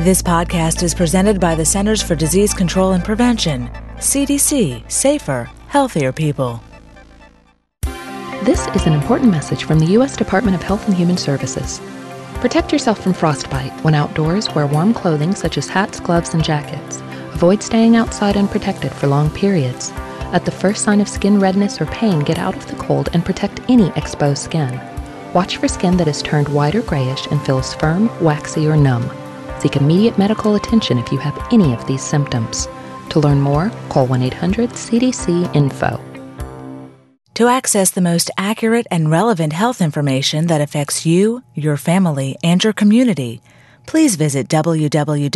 This podcast is presented by the Centers for Disease Control and Prevention, CDC, safer, healthier people. This is an important message from the U.S. Department of Health and Human Services. Protect yourself from frostbite. When outdoors, wear warm clothing such as hats, gloves, and jackets. Avoid staying outside unprotected for long periods. At the first sign of skin redness or pain, get out of the cold and protect any exposed skin. Watch for skin that has turned white or grayish and feels firm, waxy, or numb. Seek immediate medical attention if you have any of these symptoms. To learn more, call 1 800 CDC Info. To access the most accurate and relevant health information that affects you, your family, and your community, please visit www.cdc.gov.